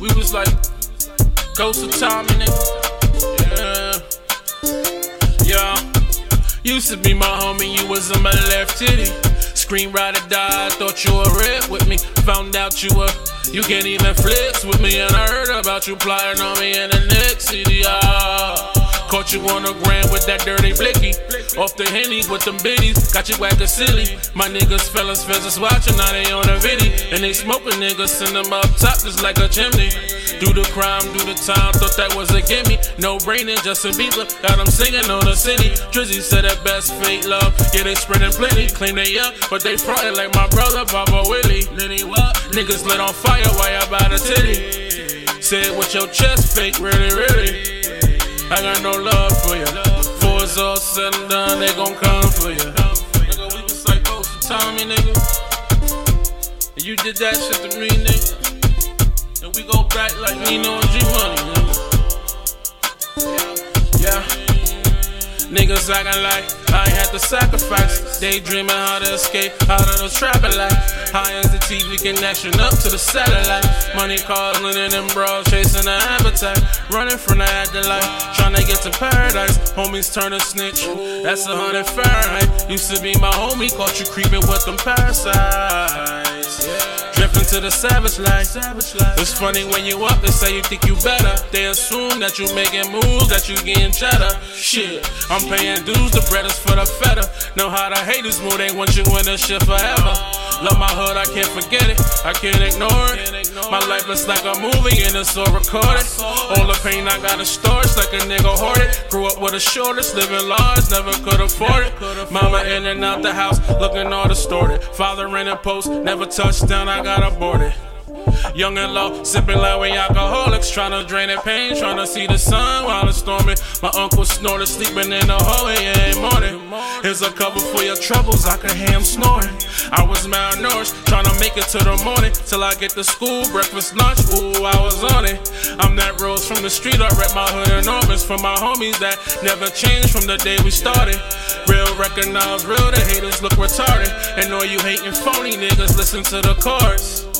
We was like ghost of time in it. Yeah. Yeah. Used to be my homie, you was in my left titty. Screen rider died, thought you were red with me. Found out you were, you can't even flex with me. And I heard about you plotting on me in the next city. Ah. Caught you on the ground with that dirty blicky. Off the henny with them biddies. Got you acting silly. My niggas, fellas, fellas watching. Now they on the video. And they smoking niggas. Send them up top just like a chimney. Do the crime, do the time. Thought that was a gimme. No brainin', Justin Bieber. Got them singing on the city. Drizzy said that best fake love. Yeah, they spreading plenty. Claim they up, but they frontin' like my brother, Papa Willie. Niggas lit on fire while y'all by the titty. Say it with your chest fake, really, really. I got no love for you. Before it's all said and done, they gon' come for you. Nigga, we was like Ghost and Tommy, nigga. And you did that shit to me, nigga. And we go back like Nino and G Money, nigga. Yeah. Niggas acting like I ain't had to sacrifice. Daydreaming how to escape out of the trapping life. High as the TV connection up to the satellite. Money calling in them bros, chasing the appetite. Running from the afterlife, trying to get to paradise. Homies turning snitch, that's a hundred Fahrenheit. Used to be my homie, caught you creeping with them parasites. Drifting to the savage life. It's funny when you up, they say you think you better. They assume that you making moves, that you getting cheddar. Shit, I'm paying dues, the bread is for the feta. Know how the haters move, they want you in this shit forever. Love my hood, I can't forget it, I can't ignore it. My life is like a movie and it's all recorded. All the pain I gotta store, it's like a nigga hoarded. Grew up with the shortest, living large, never could afford it. Mama in and out the house, looking all distorted. Father in a post, never touched down, I got aborted. Young and low, sipping like we alcoholics, trying to drain their pain, trying to see the sun while it's storming. My uncle snorted, sleeping in the hallway, yeah, ain't morning. Here's a cover for your troubles, I can hear him snoring. I was malnourished, trying to make it to the morning, till I get to school, breakfast, lunch, ooh, I was on it. I'm that rose from the street, I rep my hood enormous for my homies that never changed from the day we started. Real recognize real, the haters look retarded. And all you hating phony niggas listen to the chorus.